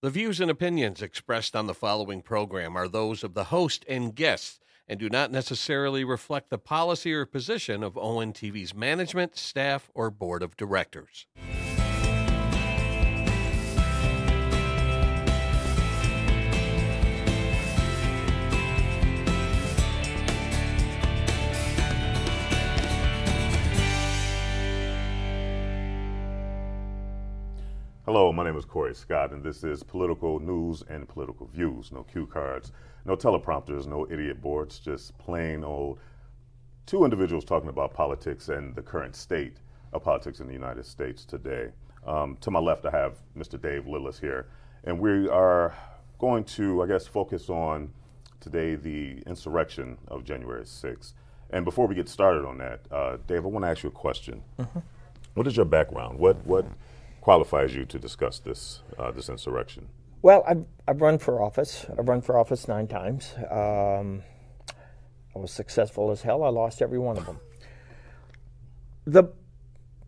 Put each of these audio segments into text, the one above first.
The views and opinions expressed on the following program are those of the host and guests and do not necessarily reflect the policy or position of ONTV's management, staff, or board of directors. Hello, my name is Corey Scott, and this is Political News and Political Views. No cue cards, no teleprompters, no idiot boards, just plain old two individuals talking about politics and the current state of politics in the United States today. Um, to my left, I have Mr. Dave Lillis here, and we are going to, I guess, focus on today the insurrection of January 6th. And before we get started on that, uh, Dave, I want to ask you a question. Mm-hmm. What is your background? What what qualifies you to discuss this uh, this insurrection? Well, I've, I've run for office. I've run for office nine times. Um, I was successful as hell. I lost every one of them. The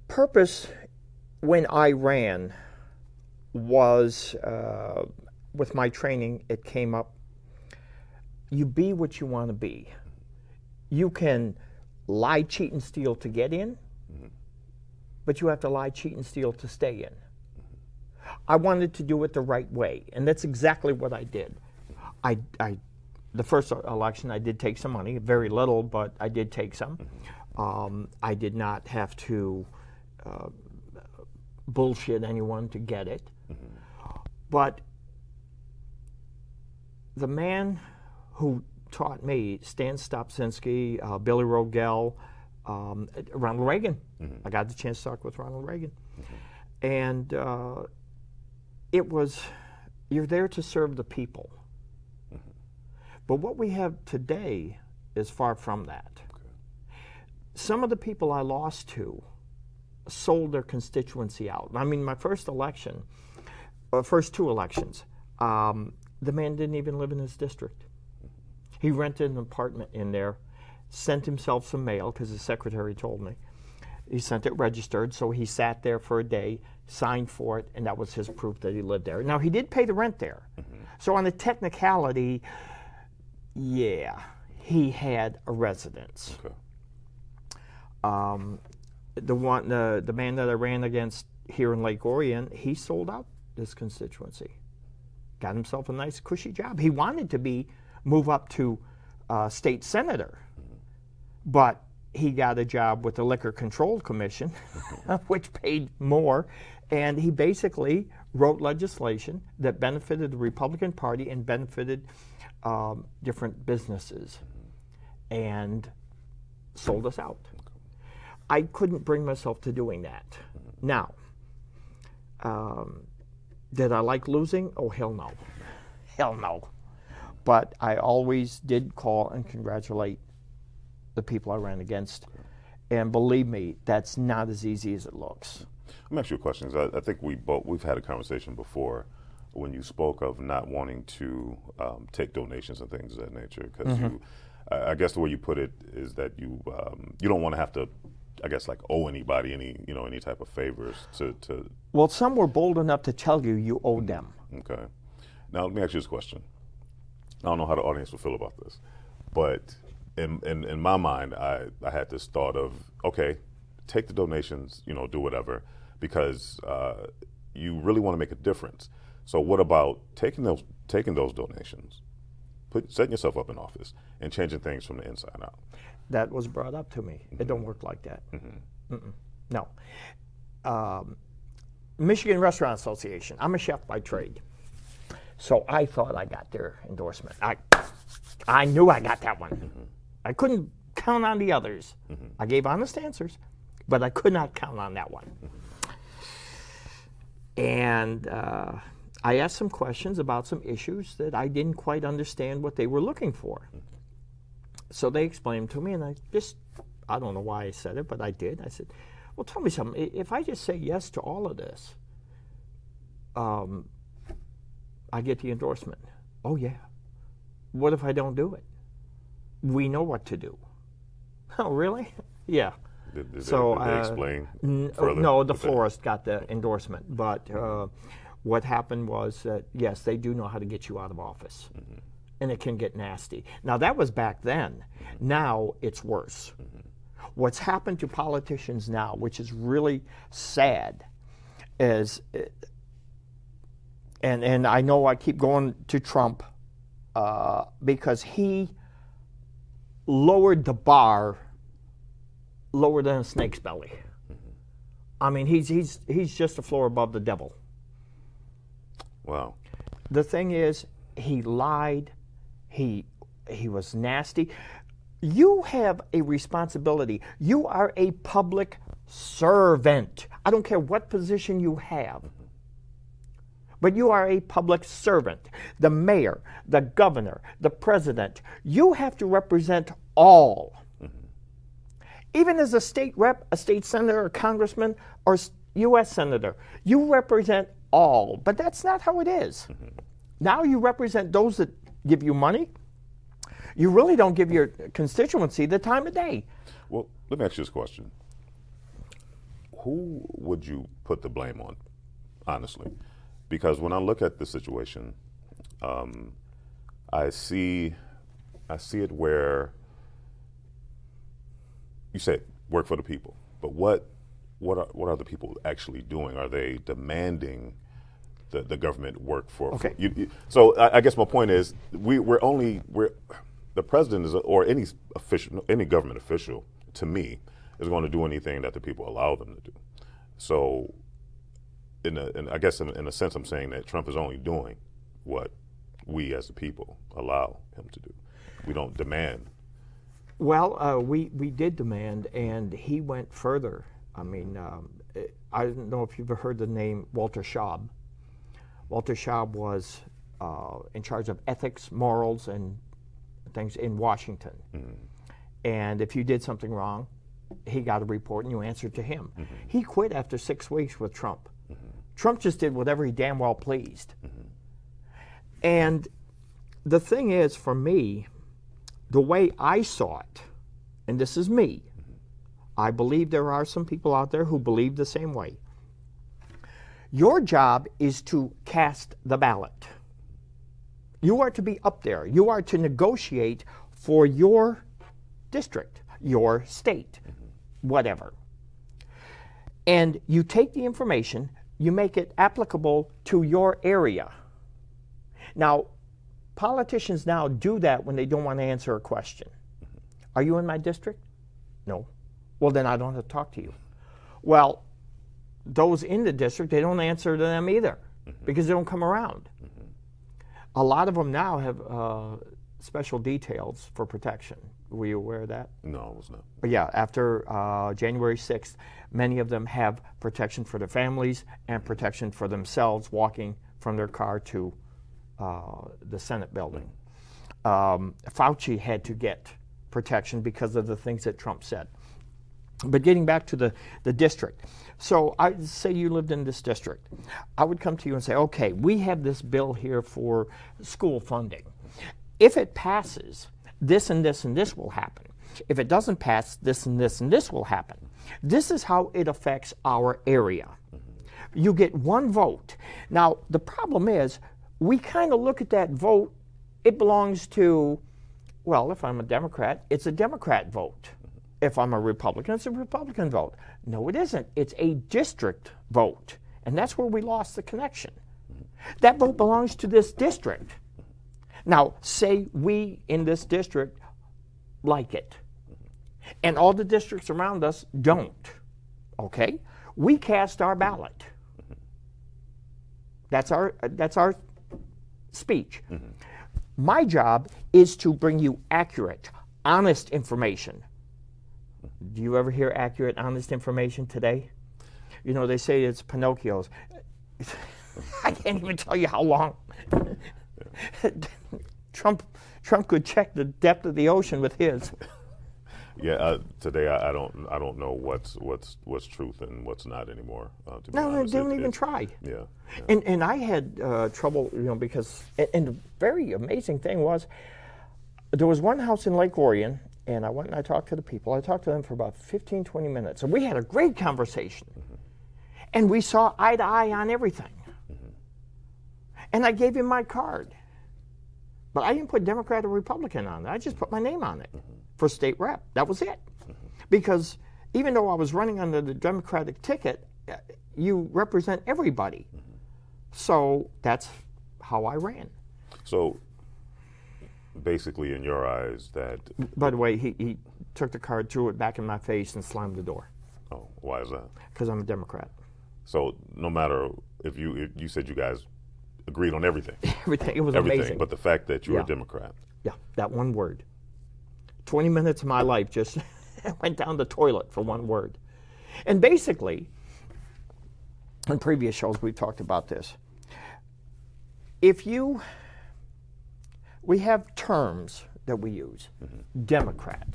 purpose when I ran was uh, with my training, it came up you be what you want to be. You can lie, cheat, and steal to get in but you have to lie, cheat, and steal to stay in. I wanted to do it the right way, and that's exactly what I did. I, I the first election, I did take some money, very little, but I did take some. Um, I did not have to uh, bullshit anyone to get it. But the man who taught me, Stan Stopczynski, uh, Billy Rogell, um, Ronald Reagan. Mm-hmm. I got the chance to talk with Ronald Reagan. Mm-hmm. And uh, it was, you're there to serve the people. Mm-hmm. But what we have today is far from that. Okay. Some of the people I lost to sold their constituency out. I mean, my first election, uh, first two elections, um, the man didn't even live in his district. Mm-hmm. He rented an apartment in there sent himself some mail because his secretary told me. He sent it registered, so he sat there for a day, signed for it, and that was his proof that he lived there. Now, he did pay the rent there. Mm-hmm. So, on the technicality, yeah, he had a residence. Okay. Um, the one, the, the man that I ran against here in Lake Orion, he sold out this constituency, got himself a nice cushy job. He wanted to be move up to uh, state senator but he got a job with the Liquor Control Commission, which paid more. And he basically wrote legislation that benefited the Republican Party and benefited um, different businesses and sold us out. I couldn't bring myself to doing that. Now, um, did I like losing? Oh, hell no. Hell no. But I always did call and congratulate the people I ran against. And believe me, that's not as easy as it looks. Let me ask you a question. I, I, think we both we've had a conversation before when you spoke of not wanting to um, take donations and things of that nature because mm-hmm. you. I guess the way you put it is that you um, you don't want to have to I guess like owe anybody any you know any type of favors to, to Well, some were bold enough to tell you you owe them. Okay. Now let me ask you this question. I don't know how the audience will feel about this, but in, in, in my mind, I, I had this thought of, okay, take the donations, you know, do whatever, because uh, you really want to make a difference. So what about taking those taking those donations, put setting yourself up in office and changing things from the inside out? That was brought up to me. Mm-hmm. It don't work like that. Mm-hmm. No. Um, Michigan Restaurant Association. I'm a chef by trade, so I thought I got their endorsement. I I knew I got that one. Mm-hmm. I couldn't count on the others. Mm-hmm. I gave honest answers, but I could not count on that one. Mm-hmm. And uh, I asked some questions about some issues that I didn't quite understand what they were looking for. Mm-hmm. So they explained to me, and I just, I don't know why I said it, but I did. I said, well, tell me something. If I just say yes to all of this, um, I get the endorsement. Oh, yeah. What if I don't do it? We know what to do. Oh, really? yeah. Did, did so they, did they uh, explain? N- no, the florist got the endorsement, but uh, what happened was that yes, they do know how to get you out of office, and it can get nasty. Now that was back then. Now it's worse. What's happened to politicians now, which is really sad, is, uh, and and I know I keep going to Trump uh, because he lowered the bar lower than a snake's belly. Mm-hmm. I mean, he's he's he's just a floor above the devil. Wow. The thing is, he lied. He he was nasty. You have a responsibility. You are a public servant. I don't care what position you have. But you are a public servant. The mayor, the governor, the president, you have to represent all. Mm-hmm. Even as a state rep, a state senator, a congressman, or U.S. senator, you represent all. But that's not how it is. Mm-hmm. Now you represent those that give you money. You really don't give your constituency the time of day. Well, let me ask you this question. Who would you put the blame on, honestly? Because when I look at the situation, um, I see, I see it where you said work for the people, but what, what are, what are the people actually doing? Are they demanding the, the government work for? Okay. you, you- so I, I guess my point is we, we're only we're the president is or any official any government official to me is going to do anything that the people allow them to do. So in a, in, I guess in, in a sense I'm saying that Trump is only doing what we as the people allow him to do. We don't demand. Well, uh, we, we did demand, and he went further. I mean, um, eh, I don't know if you've heard the name Walter Shaub. Walter Shaub was uh, in charge of ethics, morals, and things in Washington. And if you did something wrong, he got a report and you answered to him. He quit after six weeks with Trump. Trump just did whatever he damn well pleased. Mm-hmm. And the thing is, for me, the way I saw it, and this is me, mm-hmm. I believe there are some people out there who believe the same way. Your job is to cast the ballot. You are to be up there. You are to negotiate for your district, your state, mm-hmm. whatever. And you take the information, you make it applicable to your area. Now, politicians now do that when they don't want to answer a question. Mm-hmm. Are you in my district? No. Well, then I don't have to talk to you. Well, those in the district, they don't answer to them either mm-hmm. because they don't come around. Mm-hmm. A lot of them now have uh, special details for protection. Were you aware of that? No, I was not. But yeah, after uh, January 6th, many of them have protection for their families and protection for themselves walking from their car to uh, the Senate building. Um, Fauci had to get protection because of the things that Trump said. But getting back to the, the district. So I say you lived in this district. I would come to you and say, okay, we have this bill here for school funding. If it passes, this and this and this will happen. If it doesn't pass, this and this and this will happen. This is how it affects our area. You get one vote. Now, the problem is, we kind of look at that vote, it belongs to, well, if I'm a Democrat, it's a Democrat vote. If I'm a Republican, it's a Republican vote. No, it isn't. It's a district vote. And that's where we lost the connection. That vote belongs to this district. Now, say we in this district like it, and all the districts around us don't. Okay? We cast our ballot. That's our, that's our speech. Mm-hmm. My job is to bring you accurate, honest information. Do you ever hear accurate, honest information today? You know, they say it's Pinocchio's. I can't even tell you how long. Trump, Trump could check the depth of the ocean with his. Yeah, uh, today I, I don't I don't know what's what's what's truth and what's not anymore. Uh, to be No, they don't It- even it- try. Yeah, yeah. And and I had uh, trouble, you know, because and, and the very amazing thing was there was one house in Lake Orion, and I went and I talked to the people. I talked to them for about 15, 20 minutes, and we had a great conversation. And we saw eye to eye on everything. And I gave him my card. But I didn't put Democrat or Republican on it. I just put my name on it mm-hmm. for state rep. That was it. Mm-hmm. Because even though I was running under the Democratic ticket, uh, you represent everybody. Mm-hmm. So that's how I ran. So basically, in your eyes, that By the way, he, he took the card, threw it back in my face, and slammed the door oh, why is that? because I'm a Democrat. So no matter if you if you said you guys agreed on everything, Everything, it was everything, amazing. but the fact that you're Yeah. a Democrat. yeah, that one word. 20 minutes of my life just went down the toilet for one word. And basically, in previous shows, we've talked about this. If you, we have terms that we use mm-hmm. Democrat,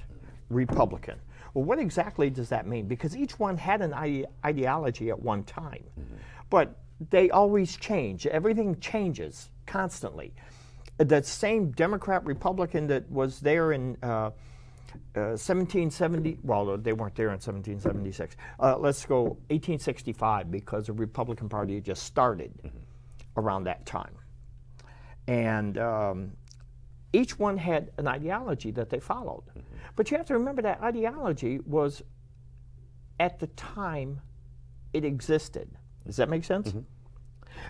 Republican. Well, what exactly does that mean? Because each one had an ide- ideology at one time, mm-hmm. but they always change. Everything changes constantly. The same Democrat Republican that was there in uh, uh, 1770, well, they weren't there in 1776. Uh, let's go 1865 because the Republican Party had just started around that time. And um, each one had an ideology that they followed. But you have to remember that ideology was at the time it existed. Does that make sense?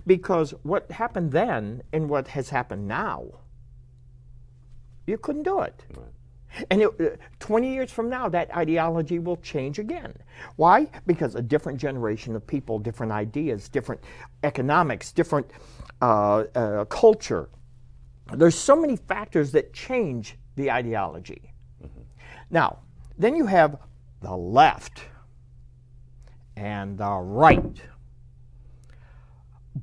Because what happened then and what has happened now, you couldn't do it. And it, uh, 20 years from now, that ideology will change again. Why? Because a different generation of people, different ideas, different economics, different uh, uh, culture. There's so many factors that change the ideology. Now, then you have the left and the right.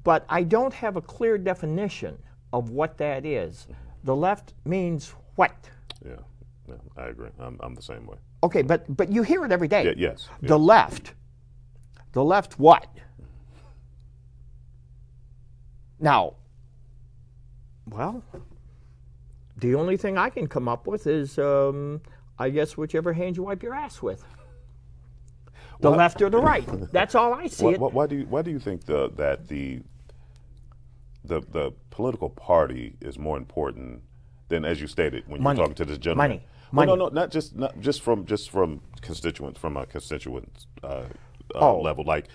But I don't have a clear definition of what that is. The left means what? Yeah, yeah, I agree. I'm, I'm the same way. Okay, but but you hear it every day. Yeah, yes, The yes. left. The left what? Now, well, the only thing I can come up with is, um, I guess, whichever hand you wipe your ass with. The What? left or the right. That's all I see Why, it. why, why do you why do you think the, that the the the political party is more important than, as you stated, when Money. you're talking to this gentleman? Money. Well, no, no, not just not just from just from constituents from a constituent uh, uh, Oh. level. Like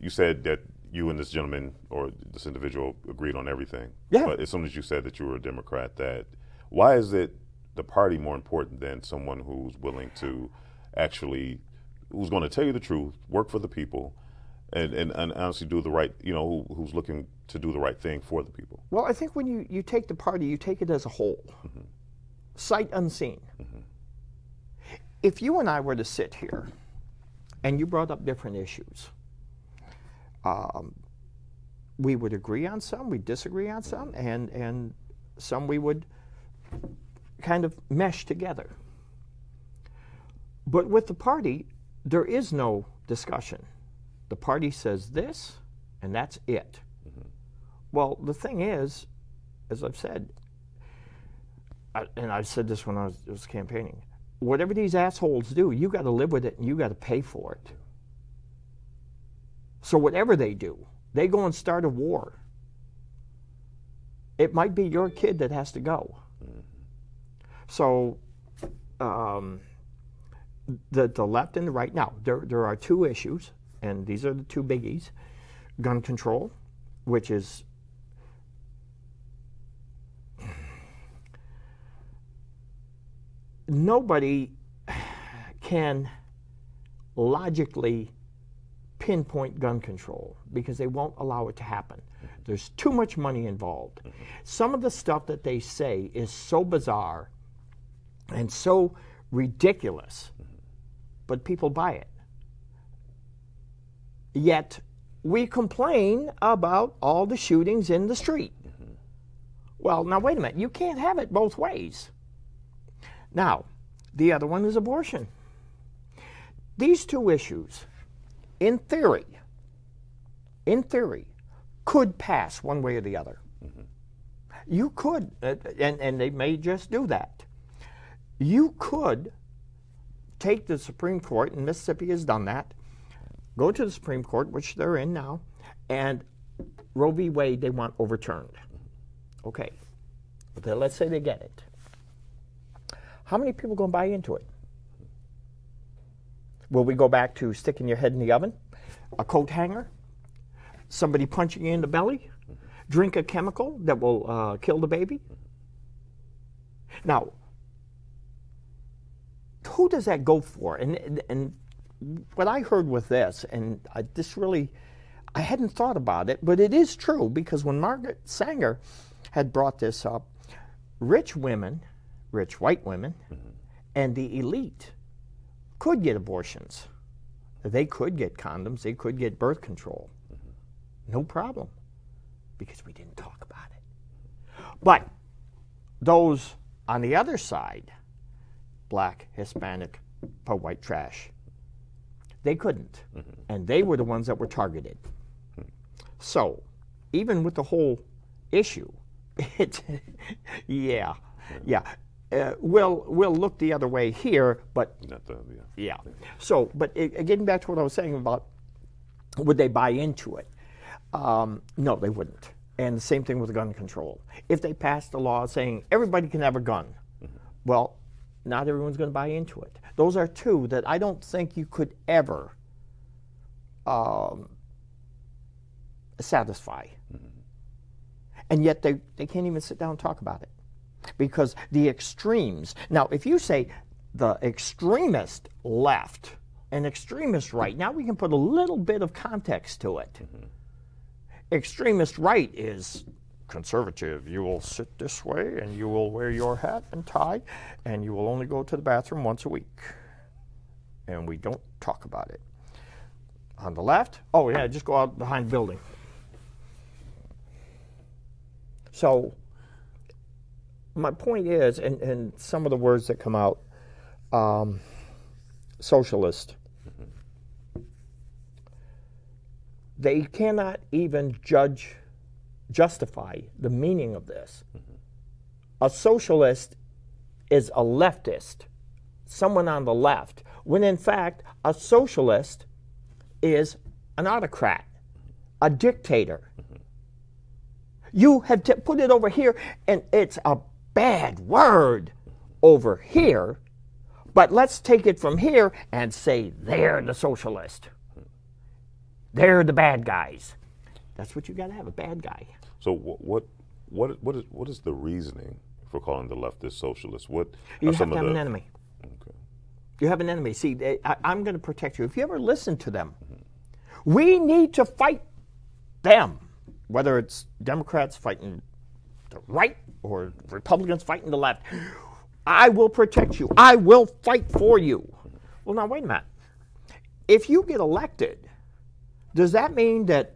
you said that you and this gentleman or this individual agreed on everything. Yeah. But as soon as you said that you were a Democrat, that why is it the party more important than someone who's willing to actually who's going to tell you the truth, work for the people, and, and, and honestly do the right, you know, who, who's looking to do the right thing for the people. Well, I think when you, you take the party, you take it as a whole, mm-hmm. sight unseen. Mm-hmm. If you and I were to sit here and you brought up different issues, um, we would agree on some, we'd disagree on some, mm-hmm. and, and some we would kind of mesh together. But with the party, there is no discussion. The party says this, and that's it. Well, the thing is, as I've said, I, and I said this when I was, was campaigning, whatever these assholes do, you got to live with it and you got to pay for it. So whatever they do, they go and start a war. It might be your kid that has to go. So, um, the the left and the right. Now there there are two issues, and these are the two biggies: gun control, which is nobody can logically pinpoint gun control because they won't allow it to happen. There's too much money involved. Some of the stuff that they say is so bizarre and so ridiculous, but people buy it. Yet we complain about all the shootings in the street. Well, now wait a minute. You can't have it both ways. Now, the other one is abortion. These two issues, in theory, in theory, could pass one way or the other. You could, uh, and, and they may just do that. You could take the Supreme Court, and Mississippi has done that, go to the Supreme Court, which they're in now, and Roe v. Wade they want overturned. Okay. Then let's say they get it. How many people going to buy into it? Will we go back to sticking your head in the oven? A coat hanger? Somebody punching you in the belly? Drink a chemical that will uh, kill the baby? Now, who does that go for? And, and what I heard with this, and I, this really, I hadn't thought about it, but it is true because when Margaret Sanger had brought this up, rich women, rich white women, mm-hmm. and the elite could get abortions. They could get condoms, they could get birth control. Mm-hmm. No problem because we didn't talk about it. But those on the other side, black, Hispanic, poor white trash, they couldn't. Mm-hmm. And they were the ones that were targeted. Mm-hmm. So, even with the whole issue, it, yeah, yeah. Uh, we'll we'll look the other way here, but the, yeah. yeah. So, but it, getting back to what I was saying about would they buy into it? Um, no, they wouldn't. And the same thing with gun control. If they passed a law saying everybody can have a gun, mm-hmm. well, not everyone's going to buy into it. Those are two that I don't think you could ever um, satisfy. Mm-hmm. And yet they, they can't even sit down and talk about it. Because the extremes, now, if you say the extremist left and extremist right, now we can put a little bit of context to it. Mm-hmm extremist right is conservative. You will sit this way and you will wear your hat and tie and you will only go to the bathroom once a week. And we don't talk about it. On the left, oh yeah, just go out behind the building. So, my point is, and, and some of the words that come out um, socialist, they cannot even judge, justify the meaning of this. Mm-hmm. A socialist is a leftist, someone on the left, when in fact, a socialist is an autocrat, a dictator. Mm-hmm. You have t- put it over here, and it's a bad word over here, but let's take it from here and say they're the socialist. They're the bad guys. That's what you got to have a bad guy. So what what what is what is the reasoning for calling the leftist socialist? What you have to have the... an enemy. Okay. You have an enemy. See, they, I, am going to protect you. If you ever listen to them, mm-hmm. we need to fight them. Whether it's Democrats fighting the right or Republicans fighting the left, I will protect you. I will fight for you. Well, now wait a minute. If you get elected does that mean that,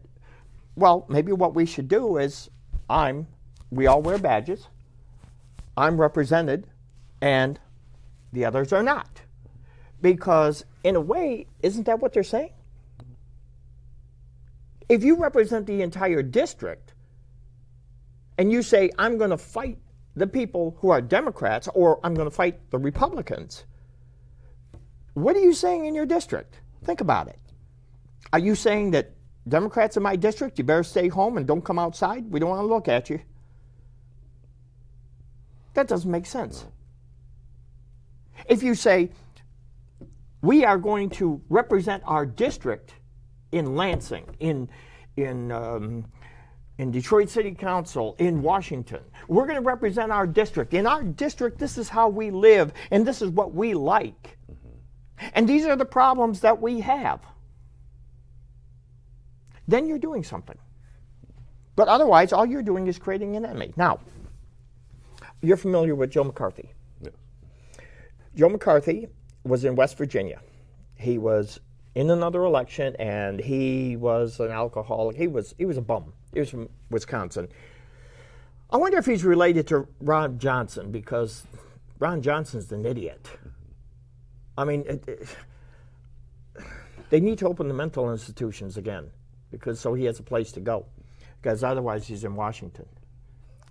well, maybe what we should do is I'm, we all wear badges, I'm represented, and the others are not? Because, in a way, isn't that what they're saying? If you represent the entire district and you say, I'm going to fight the people who are Democrats or I'm going to fight the Republicans, what are you saying in your district? Think about it. Are you saying that Democrats in my district, you better stay home and don't come outside? We don't want to look at you. That doesn't make sense. If you say, we are going to represent our district in Lansing, in, in, um, in Detroit City Council, in Washington. We're going to represent our district. In our district, this is how we live, and this is what we like. Mm-hmm. And these are the problems that we have then you're doing something. But otherwise, all you're doing is creating an enemy. Now, you're familiar with Joe McCarthy. Yes. Joe McCarthy was in West Virginia. He was in another election, and he was an alcoholic. He was he was a bum. He was from Wisconsin. I wonder if he's related to Ron Johnson because Ron Johnson's an idiot. I mean, it, it, they need to open the mental institutions again because so he has a place to go. Because otherwise, he's in Washington.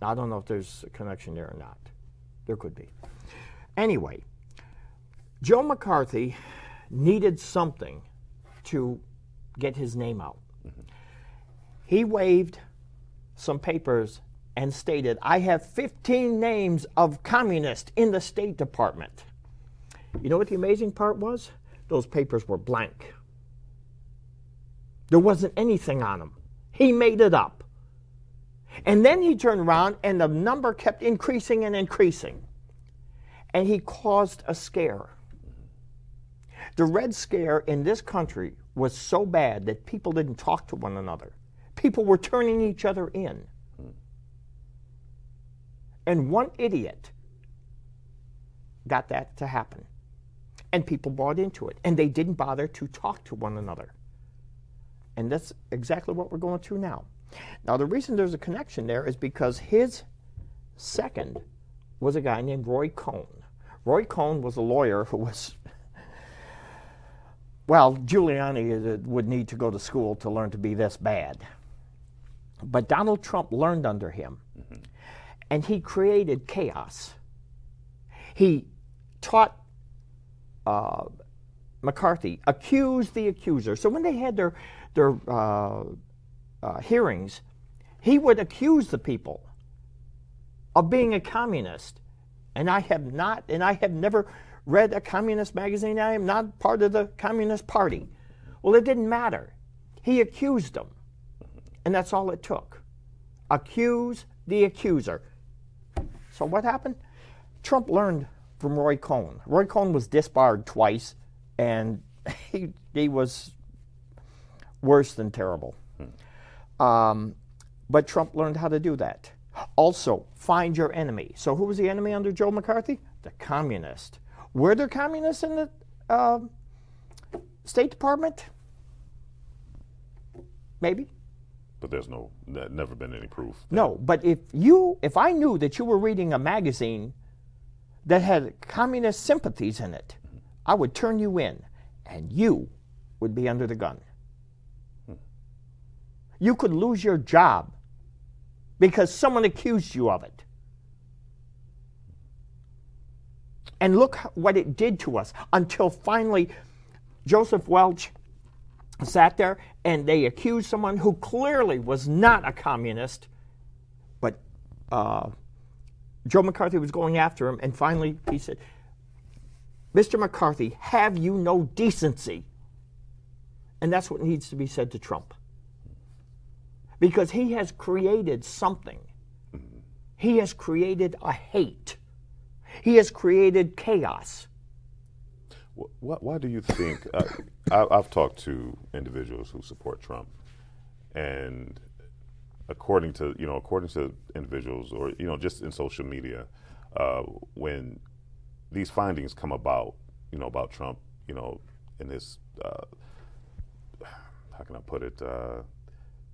I don't know if there's a connection there or not. There could be. Anyway, Joe McCarthy needed something to get his name out. Mm-hmm. He waived some papers and stated, I have 15 names of communists in the State Department. You know what the amazing part was? Those papers were blank. There wasn't anything on him. He made it up. And then he turned around and the number kept increasing and increasing. And he caused a scare. The Red Scare in this country was so bad that people didn't talk to one another. People were turning each other in. And one idiot got that to happen. And people bought into it. And they didn't bother to talk to one another. And that's exactly what we're going through now. Now, the reason there's a connection there is because his second was a guy named Roy Cohn. Roy Cohn was a lawyer who was, well, Giuliani would need to go to school to learn to be this bad. But Donald Trump learned under him, mm-hmm. and he created chaos. He taught uh, McCarthy, accused the accuser. So when they had their their uh, uh, hearings, he would accuse the people of being a communist. And I have not, and I have never read a communist magazine. I am not part of the Communist Party. Well, it didn't matter. He accused them. And that's all it took. Accuse the accuser. So what happened? Trump learned from Roy Cohn. Roy Cohn was disbarred twice, and he, he was worse than terrible. Hmm. Um, but Trump learned how to do that. Also, find your enemy. So, who was the enemy under Joe McCarthy? The communist. Were there communists in the uh, State Department? Maybe. But there's no, never been any proof. No, but if you, if I knew that you were reading a magazine that had communist sympathies in it. I would turn you in, and you would be under the gun you could lose your job because someone accused you of it. And look what it did to us until finally Joseph Welch sat there and they accused someone who clearly was not a communist, but uh, Joe McCarthy was going after him. And finally he said, Mr. McCarthy, have you no decency? And that's what needs to be said to Trump because he has created something. He has created a hate. He has created chaos. Why, why do you think? uh, I, have talked to individuals who support Trump, and according to you know, according to individuals, or you know, just in social media, uh, when these findings come about, you know, about Trump, you know, in his uh, how can I put it? Uh,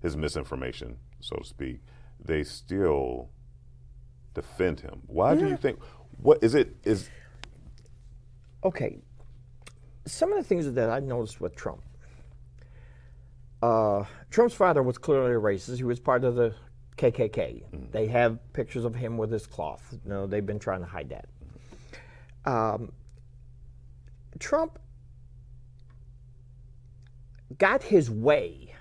his misinformation, so to speak, they still defend him. Why yeah. do you think? What is it? Is okay. Some of the things that I noticed with Trump. Uh, Trump's father was clearly a racist. He was part of the KKK. Mm-hmm. They have pictures of him with his cloth. No, they've been trying to hide that. Um, Trump got his way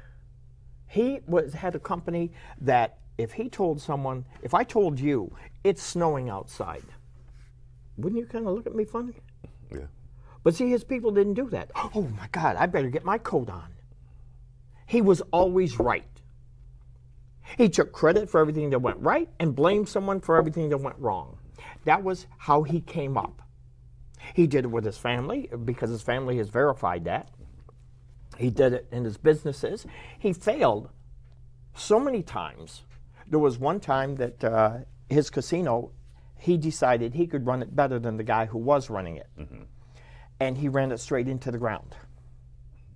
he was, had a company that if he told someone, if I told you it's snowing outside, wouldn't you kind of look at me funny? Yeah. But see, his people didn't do that. Oh my God, I better get my coat on. He was always right. He took credit for everything that went right and blamed someone for everything that went wrong. That was how he came up. He did it with his family because his family has verified that. He did it in his businesses. He failed so many times. There was one time that uh, his casino, he decided he could run it better than the guy who was running it. Mm-hmm. And he ran it straight into the ground.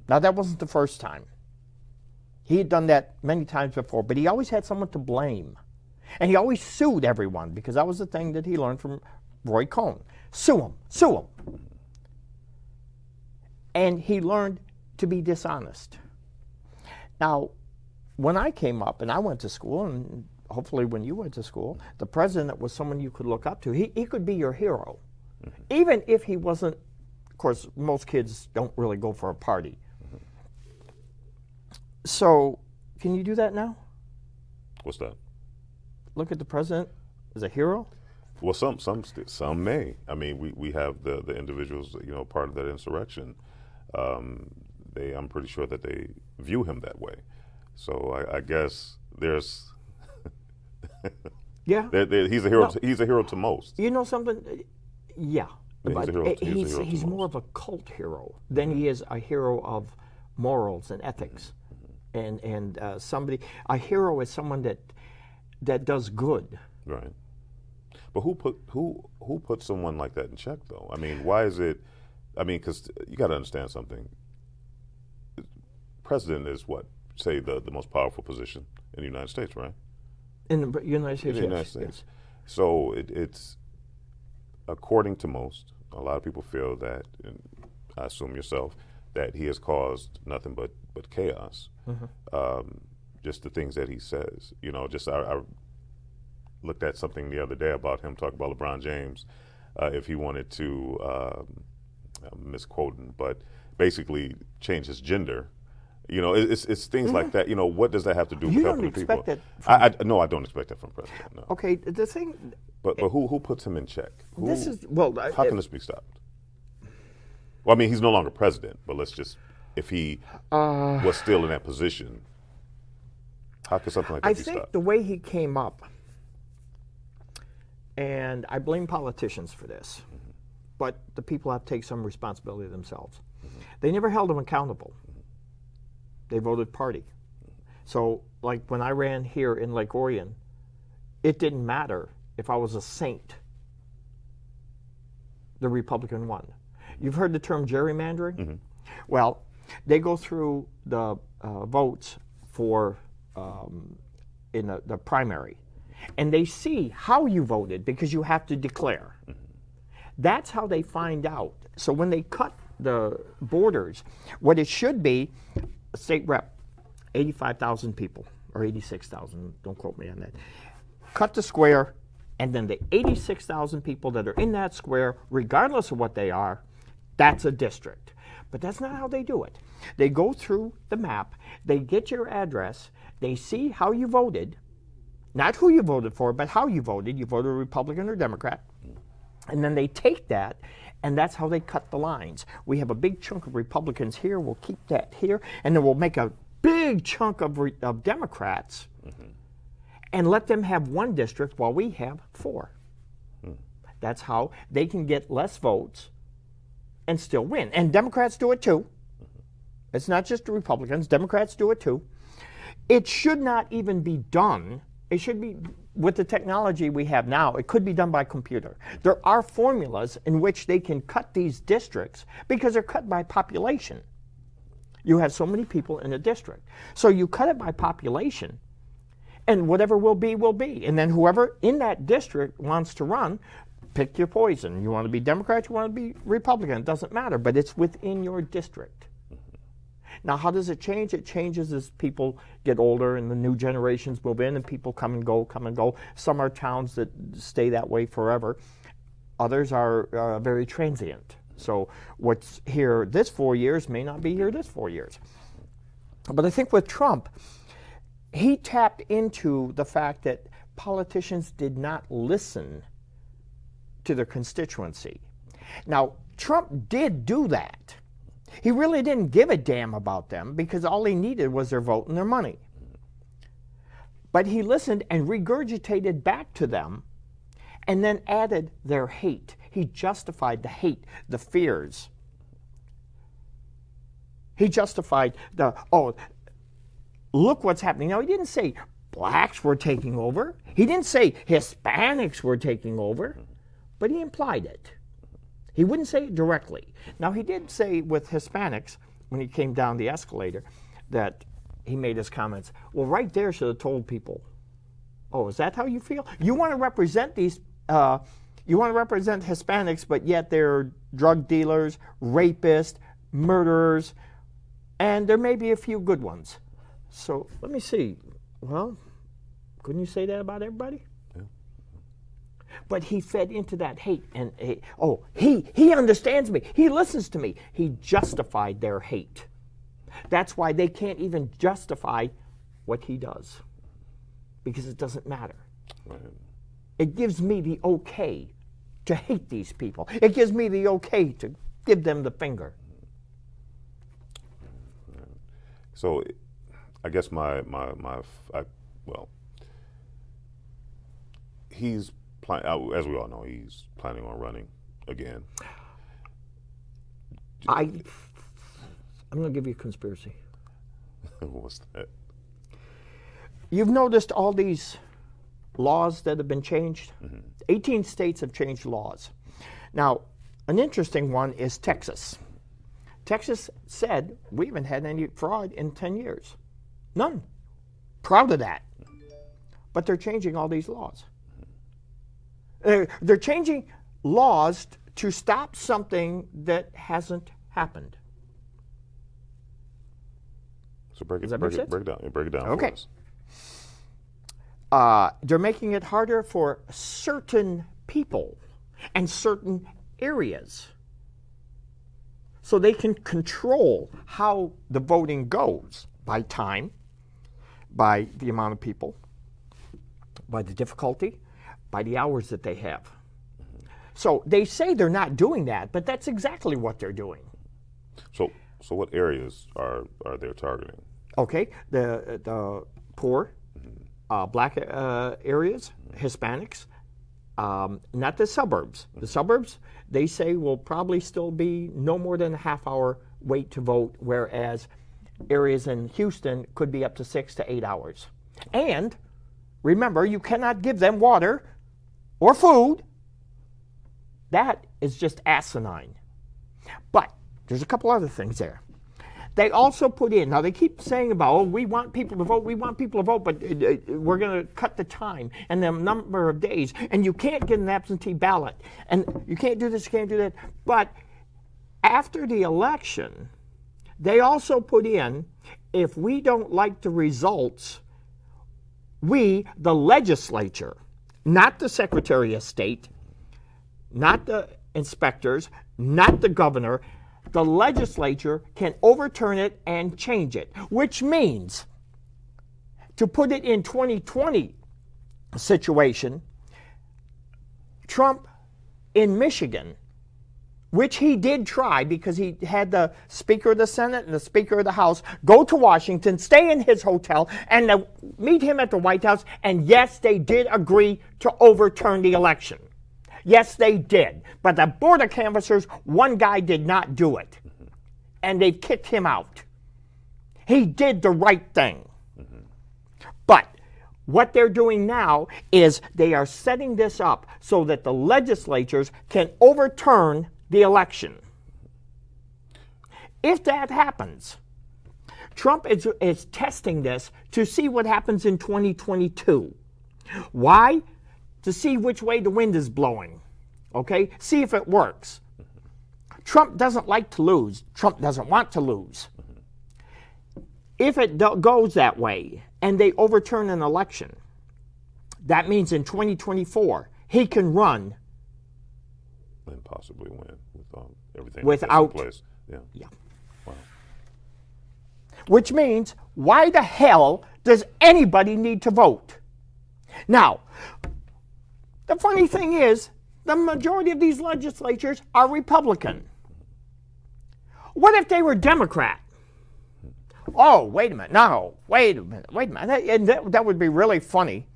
Now, that wasn't the first time. He had done that many times before, but he always had someone to blame. And he always sued everyone because that was the thing that he learned from Roy Cohn. Sue him, sue him. And he learned to be dishonest. Now, when I came up and I went to school, and hopefully when you went to school, the president was someone you could look up to. He, he could be your hero. Mm-hmm. Even if he wasn't, of course, most kids don't really go for a party. Mm-hmm. So, can you do that now? What's that? look at the president as a hero? Well, some some some may. I mean, we, we have the the individuals, you know, part of that insurrection. Um, they, I'm pretty sure that they view him that way. So I, I guess there's. Yeah. there, there, he's a hero. No. To, he's a hero to most. You know something? Yeah. Yeah, he's but a hero- he's he's, he's more of a cult hero than he is a hero of morals and ethics. And, and uh, somebody, a hero is someone that, that does good. Right. But who put who who put someone like that in check though? I mean, why is it? I mean, because you got to understand something. President is what say the the most powerful position in the United States, right? In the United States, In the yes, United States. yes. So it, it's according to most, a lot of people feel that, and I assume yourself, that he has caused nothing but but chaos. Um, just the things that he says, you know. Just I, I looked at something the other day about him talking about LeBron James, uh, if he wanted to, um, misquoting, but basically change his gender. You know, it's, it's things like mm-hmm. that. You know, what does that have to do You with helping the people? expect I, I, no, I don't expect that from president. No. Okay, the thing, But but who who puts him in check? Who, this is, well, I- how can this be stopped? Well, I mean, he's no longer president, but let's just if he Uh, was still in that position, how could something like that I be think stopped? the way he came up, and I blame politicians for this, mm-hmm. but the people have to take some responsibility themselves. Mm-hmm. They never held him accountable. They voted party. So, like when I ran here in Lake Orion, it didn't matter if I was a saint. The Republican won. You've heard the term gerrymandering? Well, they go through the uh, votes for um, in the, the primary, and they see how you voted because you have to declare. That's how they find out. So when they cut the borders, what it should be, a state rep, 85,000 people or 86,000, don't quote me on that. Cut the square, and then the 86,000 people that are in that square, regardless of what they are, that's a district. But that's not how they do it. They go through the map, they get your address, they see how you voted, not who you voted for, but how you voted. You voted Republican or Democrat. And then they take that, and that's how they cut the lines. We have a big chunk of Republicans here, we'll keep that here, and then we'll make a big chunk of, re- of Democrats mm-hmm. and let them have one district while we have four. Hmm. That's how they can get less votes and still win. And Democrats do it too. Mm-hmm. It's not just the Republicans, Democrats do it too. It should not even be done. It should be with the technology we have now, it could be done by computer. There are formulas in which they can cut these districts because they're cut by population. You have so many people in a district. So you cut it by population, and whatever will be, will be. And then whoever in that district wants to run, pick your poison. You want to be Democrat, you want to be Republican, it doesn't matter, but it's within your district. Now, how does it change? It changes as people get older and the new generations move in and people come and go, come and go. Some are towns that stay that way forever, others are uh, very transient. So, what's here this four years may not be here this four years. But I think with Trump, he tapped into the fact that politicians did not listen to their constituency. Now, Trump did do that. He really didn't give a damn about them because all he needed was their vote and their money. But he listened and regurgitated back to them and then added their hate. He justified the hate, the fears. He justified the, oh, look what's happening. Now, he didn't say blacks were taking over, he didn't say Hispanics were taking over, but he implied it. He wouldn't say it directly. Now, he did say with Hispanics, when he came down the escalator, that he made his comments. Well, right there should have told people, oh, is that how you feel? You want to represent these, uh, you want to represent Hispanics, but yet they're drug dealers, rapists, murderers, and there may be a few good ones. So let me see. Well, couldn't you say that about everybody? But he fed into that hate, and he, oh, he he understands me. He listens to me. He justified their hate. That's why they can't even justify what he does, because it doesn't matter. Right. It gives me the okay to hate these people. It gives me the okay to give them the finger. So, I guess my my my I, well, he's plan- uh, as we all know, he's planning on running again. I, I'm going to give you a conspiracy. What's that? You've noticed all these laws that have been changed? 18 states have changed laws. Now, an interesting one is Texas. Texas said we haven't had any fraud in 10 years. None. Proud of that. But they're changing all these laws. They're, they're changing laws to stop something that hasn't happened. So break it, break it, break it down. Yeah, break it down Okay. uh, they're making it harder for certain people and certain areas so they can control how the voting goes by time, by the amount of people, by the difficulty, by the hours that they have. So they say they're not doing that, but that's exactly what they're doing. So, so what areas are are they targeting? Okay, the the poor, uh, black uh, areas, Hispanics, um, not the suburbs. The suburbs, they say, will probably still be no more than a half hour wait to vote, whereas areas in Houston could be up to six to eight hours. And remember, you cannot give them water or food. That is just asinine. But there's a couple other things there. They also put in, now they keep saying about, oh, we want people to vote, we want people to vote, but uh, uh, we're going to cut the time and the number of days, and you can't get an absentee ballot, and you can't do this, you can't do that. But after the election, they also put in, if we don't like the results, we, the legislature, not the Secretary of State, not the inspectors, not the governor, the legislature can overturn it and change it, which means to put it in 2020 situation, Trump in Michigan, which he did try because he had the Speaker of the Senate and the Speaker of the House go to Washington, stay in his hotel, and meet him at the White House. And yes, they did agree to overturn the election. Yes, they did. But the Board of Canvassers, one guy did not do it. And they've kicked him out. He did the right thing. But what they're doing now is they are setting this up so that the legislatures can overturn the election. If that happens, Trump is, is testing this to see what happens in 2022. Why? To see which way the wind is blowing. Okay? See if it works. Trump doesn't like to lose. Trump doesn't want to lose. If it do- goes that way and they overturn an election, that means in 2024 he can run And possibly win with um, everything Without- in place. Yeah. Yeah. Wow. Which means, why the hell does anybody need to vote? Now, the funny thing is, the majority of these legislatures are Republican. What if they were Democrat? Oh, wait a minute. No, wait a minute. Wait a minute. That, and that, that would be really funny.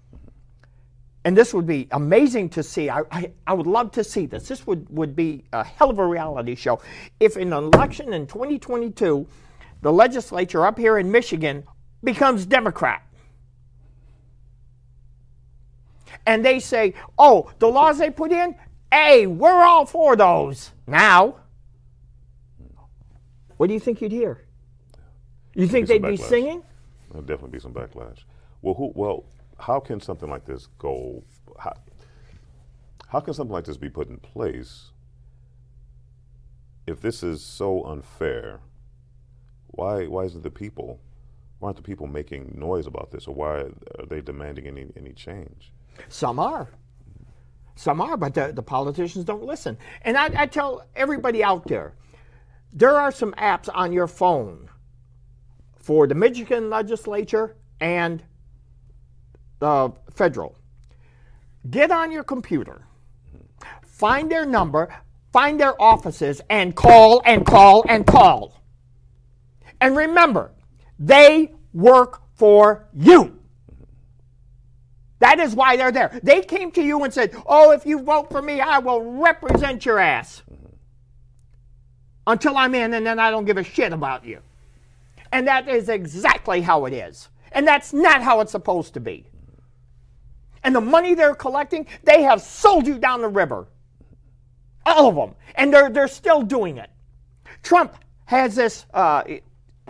And this would be amazing to see. I, I, I would love to see this. This would, would be a hell of a reality show. If in an election in 2022, the legislature up here in Michigan becomes Democrat. And they say, oh, the laws they put in, hey, we're all for those. Now, what do you think you'd hear? You think Be they'd be singing? There'll definitely be some backlash. Well, who? Well, how can something like this go? How, how can something like this be put in place if this is so unfair? Why? Why isn't the people? Why aren't the people making noise about this, or why are they demanding any any change? Some are. Some are, but the, the politicians don't listen. And I, I tell everybody out there there are some apps on your phone for the Michigan legislature and the federal. get on your computer, find their number, find their offices, and call and call and call. And remember, they work for you. That is why they're there. They came to you and said, Oh, if you vote for me, I will represent your ass until I'm in, and then I don't give a shit about you. And that is exactly how it is. And that's not how it's supposed to be. And the money they're collecting, they have sold you down the river. All of them. And they're, they're still doing it. Trump has this, uh,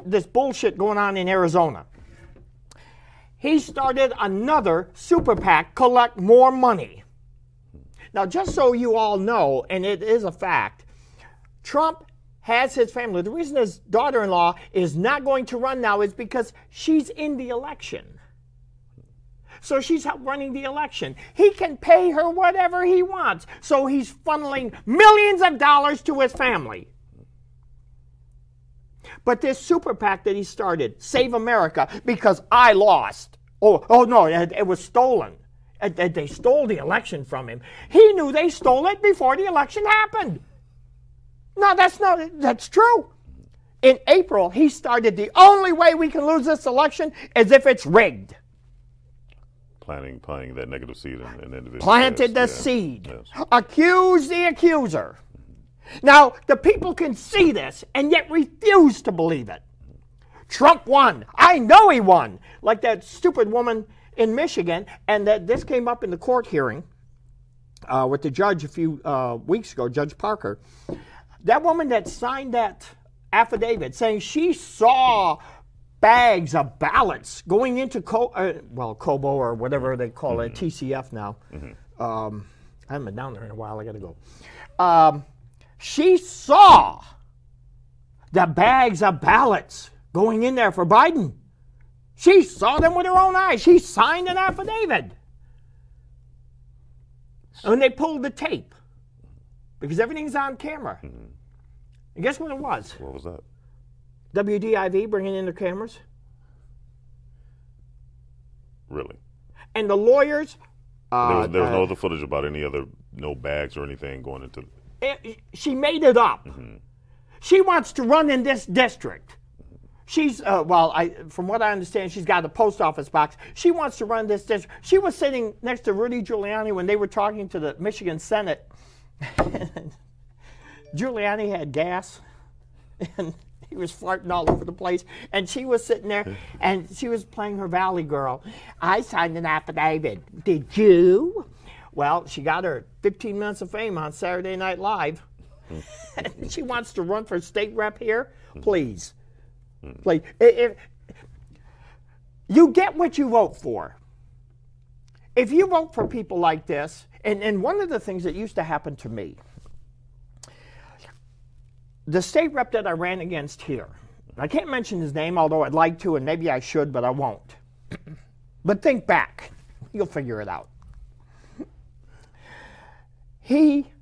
this bullshit going on in Arizona. He started another super PAC, collect more money. Now, just so you all know, and it is a fact, Trump has his family. The reason his daughter in law is not going to run now is because she's in the election. So she's running the election. He can pay her whatever he wants. So he's funneling millions of dollars to his family. But this super PAC that he started, Save America, because I lost. Oh, oh no, it, it was stolen. It, it, they stole the election from him. He knew they stole it before the election happened. No, that's not, that's true. In April, he started the only way we can lose this election is if it's rigged. Planting, planting that negative seed in, in individuals. Planted yes, the yeah, seed. yes. Accuse the accuser. Now, the people can see this and yet refuse to believe it. Trump won. I know he won. Like that stupid woman in Michigan, and that this came up in the court hearing uh, with the judge a few uh, weeks ago, Judge Parker. That woman that signed that affidavit saying she saw bags of ballots going into Co- uh, well Cobo or whatever they call it, TCF now. Um, I haven't been down there in a while. I got to go. Um, she saw the bags of ballots going in there for Biden. She saw them with her own eyes. She signed an affidavit. And they pulled the tape because everything's on camera. And guess what it was? What was that? WDIV bringing in the cameras. Really? And the lawyers. there Uh, was, there was no uh, other footage about any other, no bags or anything going into. it- she made it up. She wants to run in this district. She's uh, well, I from what I understand, she's got a post office box. She wants to run this district. She was sitting next to Rudy Giuliani when they were talking to the Michigan Senate. Giuliani had gas, and he was flirting all over the place. And she was sitting there, and she was playing her Valley Girl. I signed an affidavit. Did you? Well, she got her 15 minutes of fame on Saturday Night Live. she wants to run for state rep here. Hmm. Please, hmm. please. If, you get what you vote for. If you vote for people like this, and, and one of the things that used to happen to me, the state rep that I ran against here, I can't mention his name, although I'd like to, and maybe I should, but I won't. but think back, you'll figure it out. He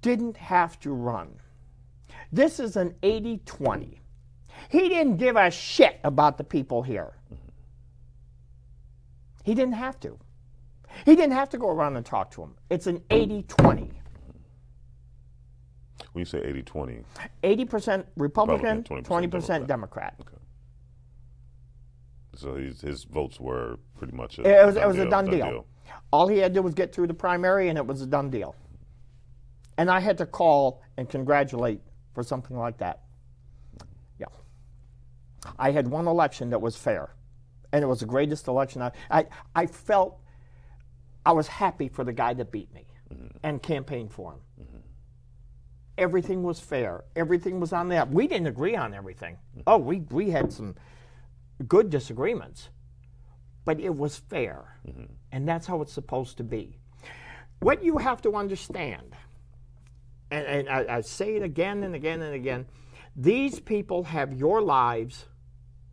didn't have to run. This is an 80 20. He didn't give a shit about the people here. He didn't have to. He didn't have to go around and talk to them. It's an 80 20. When you say 80 20, 80% Republican, Republican, 20% 20% Democrat. so his, his votes were pretty much a, It was, it was a done deal. All he had to do was get through the primary, and it was a done deal. And I had to call and congratulate for something like that. Yeah. I had one election that was fair, and it was the greatest election. I, I, I felt I was happy for the guy that beat me mm-hmm. and campaigned for him. Mm-hmm. Everything was fair. Everything was on that. We didn't agree on everything. Oh, we, we had some good disagreements, but it was fair. Mm-hmm. And that's how it's supposed to be. What you have to understand, and, and I, I say it again and again and again, these people have your lives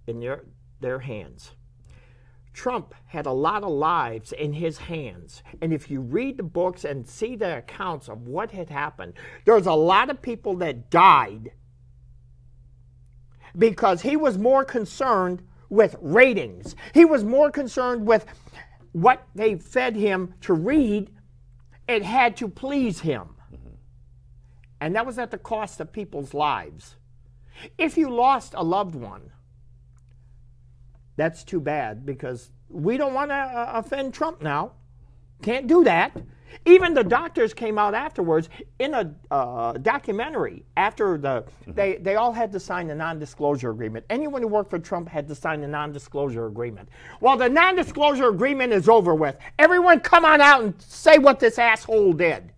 in their, their hands. Trump had a lot of lives in his hands. And if you read the books and see the accounts of what had happened, there's a lot of people that died because he was more concerned with ratings. He was more concerned with what they fed him to read, it had to please him. And that was at the cost of people's lives. If you lost a loved one, that's too bad because we don't want to uh, offend Trump now. Can't do that. Even the doctors came out afterwards in a uh, documentary after the they, they all had to sign a non-disclosure agreement. Anyone who worked for Trump had to sign a non-disclosure agreement. Well, the non-disclosure agreement is over with. Everyone come on out and say what this asshole did.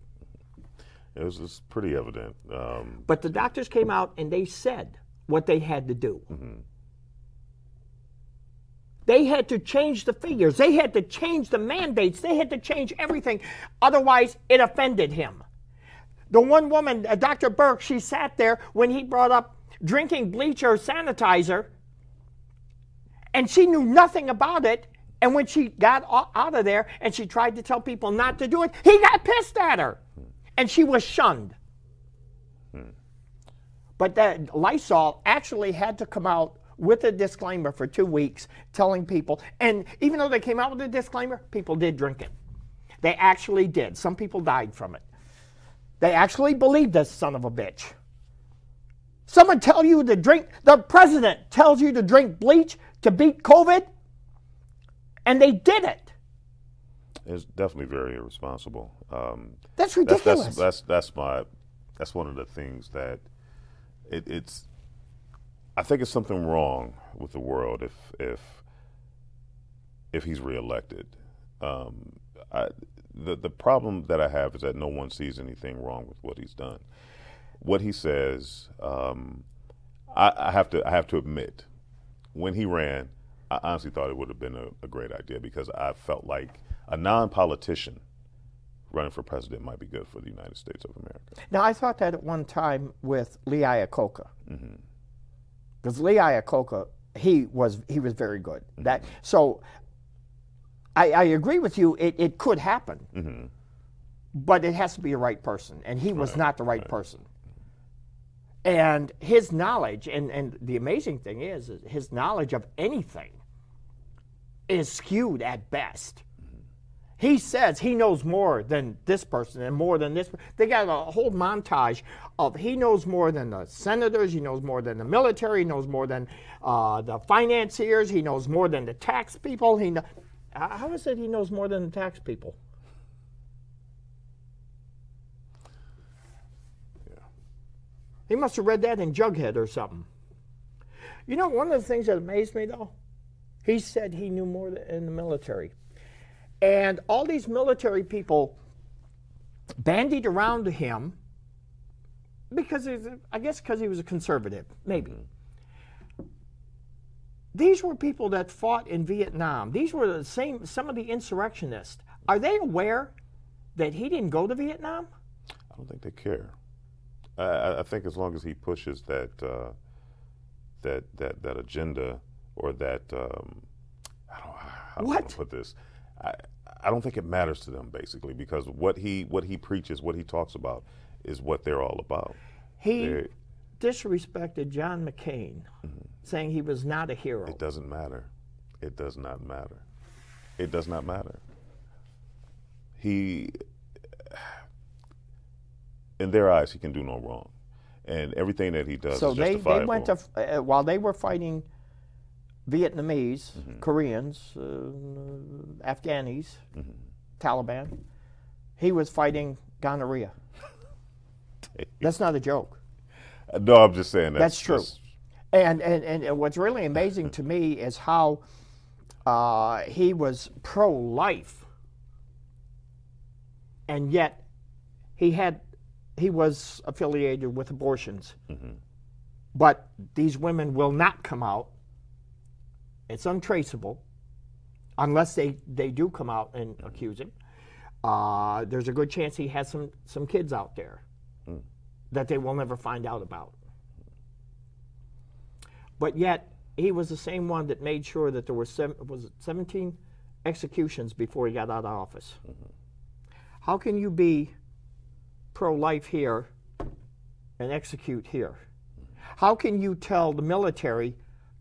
It was pretty evident. Um, But the doctors came out and they said what they had to do. They had to change the figures. They had to change the mandates. They had to change everything. Otherwise, it offended him. The one woman, uh, Dr. Burke, she sat there when he brought up drinking bleach or sanitizer, and she knew nothing about it. And when she got out of there and she tried to tell people not to do it, he got pissed at her. And she was shunned. But that Lysol actually had to come out with a disclaimer for two weeks telling people, and even though they came out with a disclaimer, people did drink it. They actually did. Some people died from it. They actually believed this son of a bitch. Someone tell you to drink, the president tells you to drink bleach to beat COVID, and they did it. it's definitely very irresponsible. Um, That's that's, ridiculous. that's that's that's my that's one of the things that it, it's. I think it's something wrong with the world if if if he's reelected. Um, I, the the problem that I have is that no one sees anything wrong with what he's done. What he says, um, I, I have to I have to admit, when he ran, I honestly thought it would have been a, a great idea because I felt like a non-politician running for president might be good for the United States of America. Now, I thought that at one time with Lee Iacocca. Because Lee Iacocca, he was he was very good. Mm-hmm. That so, I, I agree with you. It, it could happen, mm-hmm. but it has to be the right person, and he was not the right, person. And his knowledge, and, and the amazing thing is, is his knowledge of anything is skewed at best. He says he knows more than this person and more than this. They got a whole montage of he knows more than the senators, he knows more than the military, he knows more than uh, the financiers, he knows more than the tax people. He How is it he knows more than the tax people? He must have read that in Jughead or something. You know, one of the things that amazed me though, he said he knew more than in the military. And all these military people bandied around him because I guess because he was a conservative, maybe. These were people that fought in Vietnam. These were the same some of the insurrectionists. Are they aware that he didn't go to Vietnam? I don't think they care. I- I, think as long as he pushes that uh, that that that agenda or that um, I don't I What? wanna put this. I, I don't think it matters to them basically because what he what he preaches, what he talks about, is what they're all about. He They- disrespected John McCain, saying he was not a hero. It doesn't matter. It does not matter. It does not matter. He, in their eyes, he can do no wrong, and everything that he does So is they, they went to uh, while they were fighting Vietnamese, Mm-hmm. Koreans, uh, Afghanis, Mm-hmm. Taliban. He was fighting gonorrhea. That's not a joke. no, I'm just saying that's, That's true. just- And, and, and what's really amazing to me is how uh, he was pro life, and yet he had he was affiliated with abortions. But these women will not come out. It's untraceable unless they, they do come out and accuse him. Uh, there's a good chance he has some, some kids out there hmm. that they will never find out about. But yet, he was the same one that made sure that there were seven, was it 17 executions before he got out of office. Mm-hmm. How can you be pro life here and execute here? Mm-hmm. How can you tell the military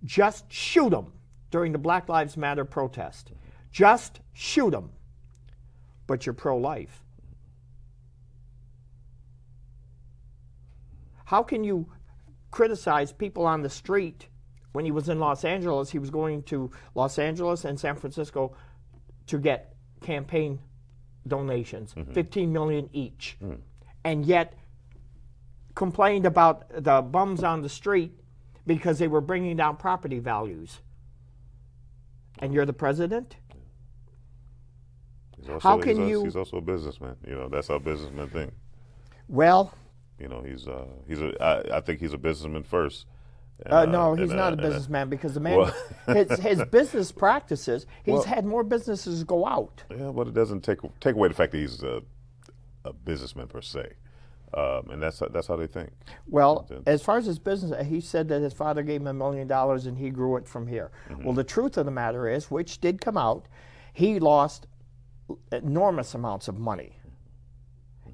just shoot them during the Black Lives Matter protest? Just shoot them. But you're pro life. How can you criticize people on the street when he was in Los Angeles? He was going to Los Angeles and San Francisco to get campaign donations, mm-hmm. 15 million each. Mm. And yet complained about the bums on the street because they were bringing down property values. And you're the president? He's also, How can he's, you- He's also a businessman. You know, that's how businessmen think. Well, You know, he's uh, he's a. I, I think he's a businessman first. And, uh, no, he's and, not a and, businessman because the man, Well- his, his business practices, he's Well- had more businesses go out. Yeah, but it doesn't take take away the fact that he's a, a businessman per se, um, and that's that's how they think. Well, as far as his business, he said that his father gave him a million dollars and he grew it from here. Mm-hmm. Well, the truth of the matter is, which did come out, he lost enormous amounts of money.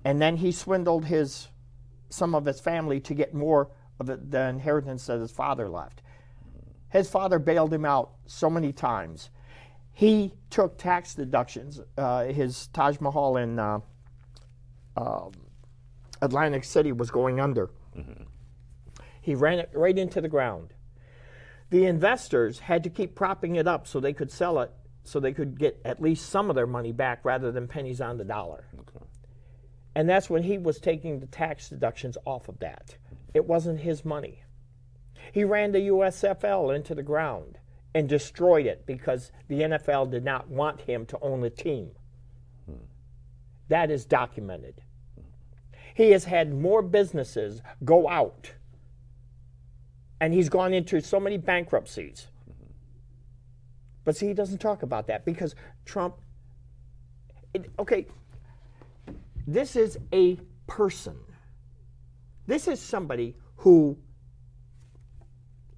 And then he swindled his some of his family to get more of the, the inheritance that his father left. His father bailed him out so many times. He took tax deductions. Uh, his Taj Mahal in uh, um, Atlantic City was going under. Mm-hmm. He ran it right into the ground. The investors had to keep propping it up so they could sell it, so they could get at least some of their money back rather than pennies on the dollar. And that's when he was taking the tax deductions off of that. It wasn't his money. He ran the USFL into the ground and destroyed it because the NFL did not want him to own the team. Hmm. That is documented. He has had more businesses go out, and he's gone into so many bankruptcies. But see, he doesn't talk about that because Trump. It, okay, this is a person. This is somebody who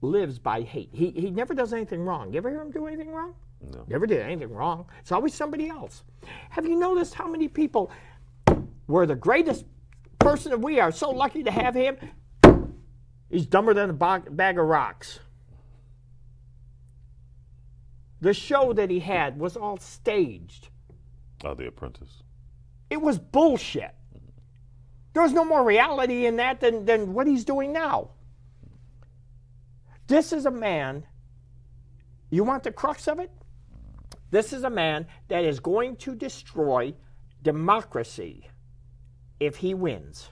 lives by hate. He, he never does anything wrong. You ever hear him do anything wrong? No. Never did anything wrong. It's always somebody else. Have you noticed how many people were the greatest person that we are so lucky to have him? He's dumber than a bag, bag of rocks. The show that he had was all staged. Oh, The Apprentice. It was bullshit. There was no more reality in that than, than what he's doing now. This is a man, you want the crux of it? This is a man that is going to destroy democracy if he wins.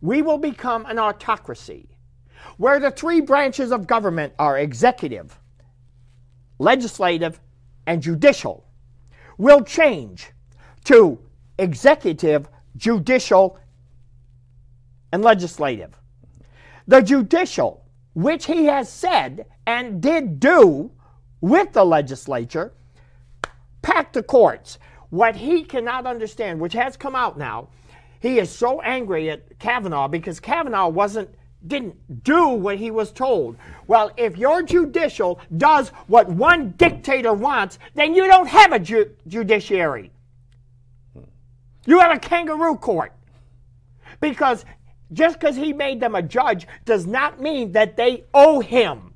We will become an autocracy where the three branches of government are executive, legislative, and judicial will change to executive, judicial, and legislative. The judicial, which he has said and did do with the legislature, packed the courts. What he cannot understand, which has come out now, he is so angry at Kavanaugh because Kavanaugh wasn't didn't do what he was told. Well, if your judicial does what one dictator wants, then you don't have a ju- judiciary. You have a kangaroo court. Because just because he made them a judge does not mean that they owe him.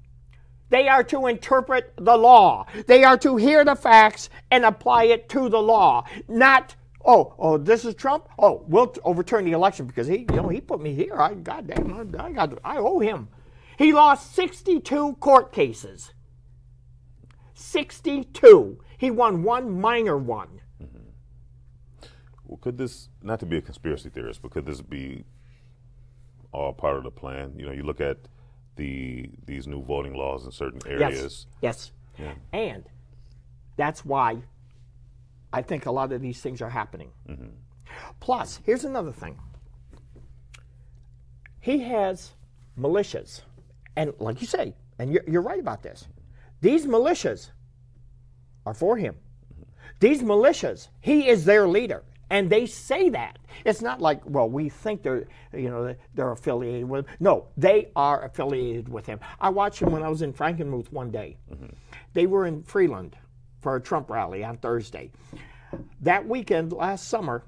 They are to interpret the law. They are to hear the facts and apply it to the law, not oh oh this is Trump. Oh, we'll t- overturn the election because he you know he put me here. I goddamn I, I got I owe him. He lost 62 court cases. 62. He won one minor one. Mm-hmm. Well, could this not to be a conspiracy theorist, but could this be all part of the plan? You know, you look at the these new voting laws in certain areas. Yes. Yes. And that's why I think a lot of these things are happening. Mm-hmm. Plus, here's another thing. He has militias. And like you say, and you're, you're right about this, these militias are for him. Mm-hmm. These militias, he is their leader. And they say that. It's not like, well, we think they're, you know, they're affiliated with. him. No, they are affiliated with him. I watched him when I was in Frankenmuth one day. Mm-hmm. They were in Freeland for a Trump rally on Thursday. That weekend, last summer,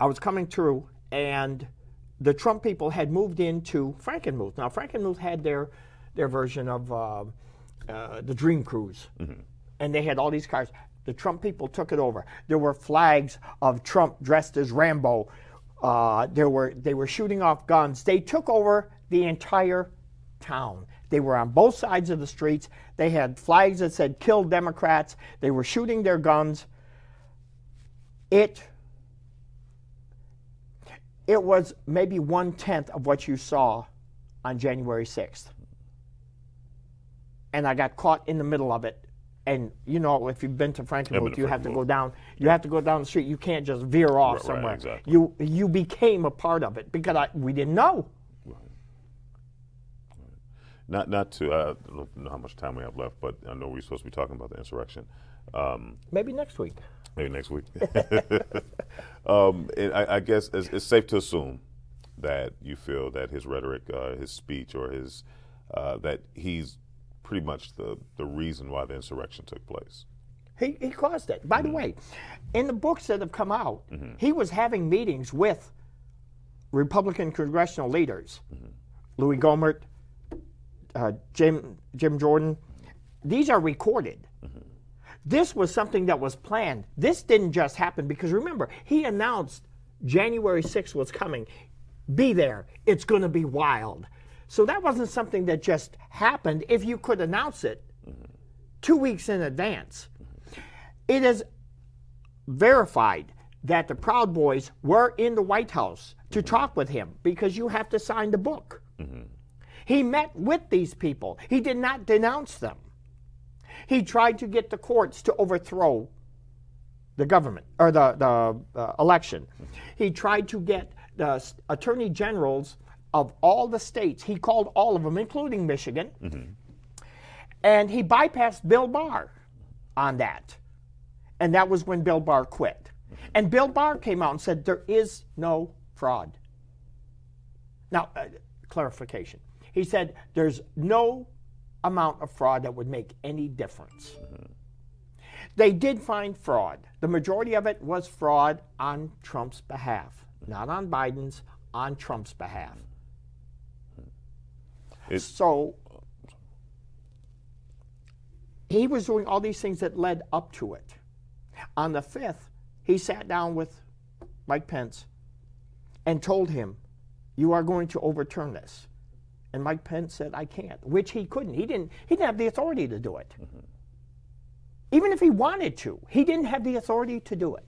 I was coming through, and the Trump people had moved into Frankenmuth. Now, Frankenmuth had their their version of uh, uh, the Dream Cruise, and they had all these cars. The Trump people took it over. There were flags of Trump dressed as Rambo. Uh, there were they were shooting off guns. They took over the entire town. They were on both sides of the streets. They had flags that said "Kill Democrats." They were shooting their guns. It it was maybe one tenth of what you saw on January 6th. And I got caught in the middle of it. And you know, if you've been to Frankenmuth, you have to go down. You have to go down the street. You can't just veer off Right, right, somewhere. exactly. You you became a part of it because I, we didn't know. Not not to uh, I don't know how much time we have left, but I know we're supposed to be talking about the insurrection. Um, Maybe next week. maybe next week. um, and I, I guess it's, it's safe to assume that you feel that his rhetoric, uh, his speech, or his uh, that he's pretty much the the reason why the insurrection took place. He, he caused it. By the Mm-hmm. way, in the books that have come out, he was having meetings with Republican congressional leaders, Mm-hmm. Louie Gohmert, uh, Jim Jim Jordan. These are recorded. Mm-hmm. This was something that was planned. This didn't just happen because remember, he announced January 6th was coming. Be there. It's going to be wild. So that wasn't something that just happened. If you could announce it two weeks in advance, it is verified that the Proud Boys were in the White House to talk with him because you have to sign the book. He met with these people. He did not denounce them. He tried to get the courts to overthrow the government or the, the uh, election. He tried to get the attorney generals of all the states. He called all of them, including Michigan. And he bypassed Bill Barr on that. And that was when Bill Barr quit. And Bill Barr came out and said, There is no fraud. Now, uh, clarification. He said, There's no amount of fraud that would make any difference. They did find fraud. The majority of it was fraud on Trump's behalf, not on Biden's, on Trump's behalf. It- So he was doing all these things that led up to it. On the 5th, he sat down with Mike Pence and told him, You are going to overturn this. And Mike Pence said, I can't, which he couldn't. He didn't, he didn't have the authority to do it. Even if he wanted to, he didn't have the authority to do it.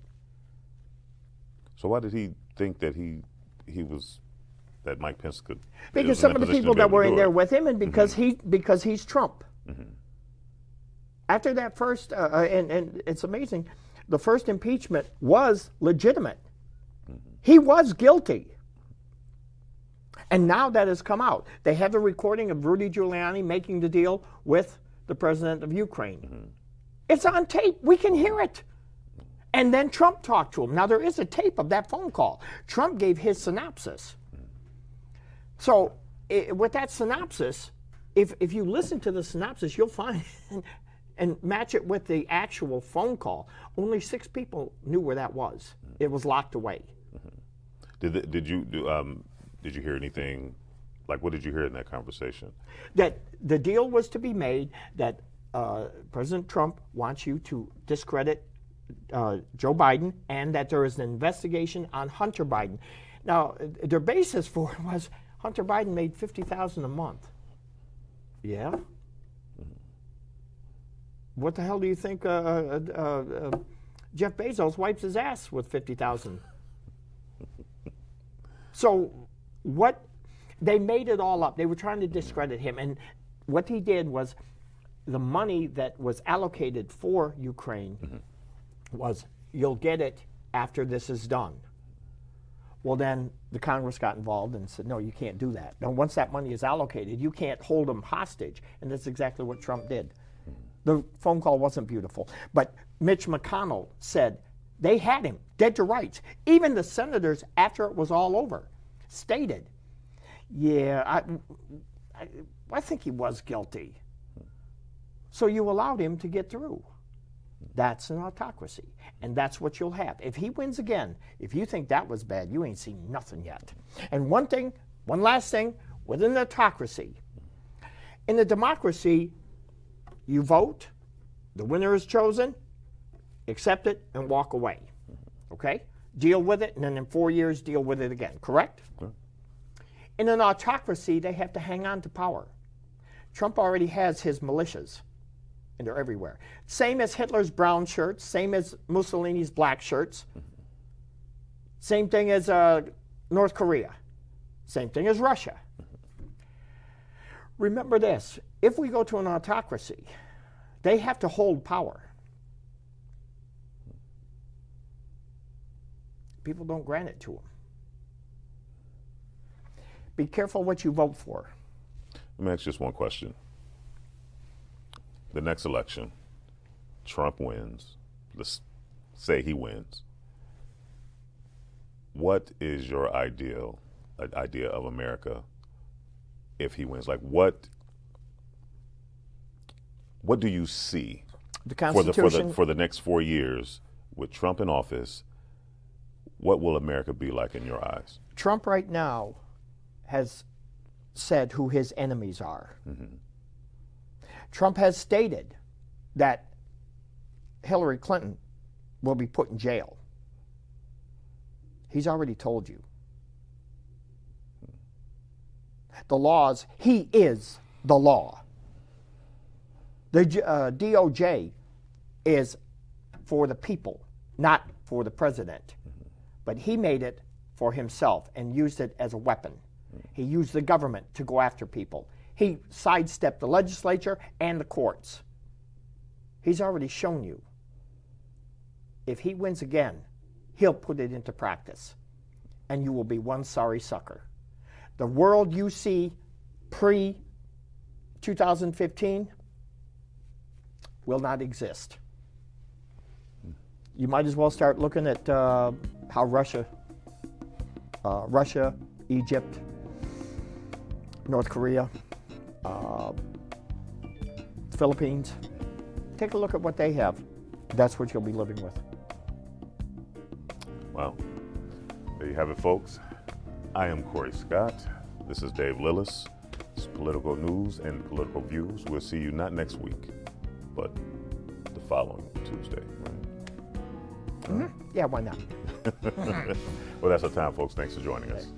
So why did he think that he he was that Mike Pence could? Because some of the people that were in there it? with him, and because he because he's Trump. After that first, uh, uh, and and it's amazing, the first impeachment was legitimate. He was guilty. And now that has come out. They have the recording of Rudy Giuliani making the deal with the president of Ukraine. Mm-hmm. It's on tape. We can hear it. And then Trump talked to him. Now, there is a tape of that phone call. Trump gave his synopsis. So, i with that synopsis, if, if you listen to the synopsis, you'll find and match it with the actual phone call. Only six people knew where that was. Mm. It was locked away. Mm-hmm. Did the, did you do, um, did you hear anything? Like, what did you hear in that conversation? That the deal was to be made that uh, President Trump wants you to discredit uh, Joe Biden and that there is an investigation on Hunter Biden. Now, their basis for it was Hunter Biden made 50000 a month. Yeah? What the hell do you think uh, uh, uh, uh, Jeff Bezos wipes his ass with 50000 So, what they made it all up. They were trying to discredit him, and what he did was the money that was allocated for Ukraine mm-hmm. was you'll get it after this is done. Well, then the Congress got involved and said, no, you can't do that. Now, once that money is allocated, you can't hold them hostage, and that's exactly what Trump did. Mm-hmm. The phone call wasn't beautiful, but Mitch McConnell said they had him dead to rights. Even the senators, after it was all over, stated, "Yeah, I, I, I think he was guilty." So you allowed him to get through. That's an autocracy, and that's what you'll have. If he wins again, if you think that was bad, you ain't seen nothing yet. And one thing, one last thing, with an autocracy, in a democracy, you vote, The winner is chosen, accept it, and walk away. Okay? Deal with it, and then in four years, deal with it again. Correct? In an autocracy, they have to hang on to power. Trump already has his militias, and they're everywhere. Same as Hitler's brown shirts, same as Mussolini's black shirts, same thing as uh, North Korea, same thing as Russia. Remember this if we go to an autocracy, they have to hold power. People don't grant it to them. Be careful what you vote for. Let me ask just one question. The next election, Trump wins. Let's say he wins. What is your ideal uh, idea of America if he wins? Like what what do you see The for the, for the for the next four years with Trump in office? What will America be like in your eyes? Trump right now has said who his enemies are. Trump has stated that Hillary Clinton will be put in jail. He's already told you. The laws, he is the law. The uh, DOJ is for the people, not for the president. But he made it for himself and used it as a weapon. He used the government to go after people. He sidestepped the legislature and the courts. He's already shown you. If he wins again, he'll put it into practice. And you will be one sorry sucker. The world you see pre 2015 will not exist. You might as well start looking at uh, how Russia, uh, Russia, Egypt, North Korea, uh, Philippines. Take a look at what they have. That's what you'll be living with. Wow. There you have it, folks. I am Corey Scott. This is Dave Lillis. It's political news and political views. We'll see you not next week, but the following Tuesday. Right? Mm-hmm. Yeah, why not? Well, that's our time, folks. Thanks for joining us.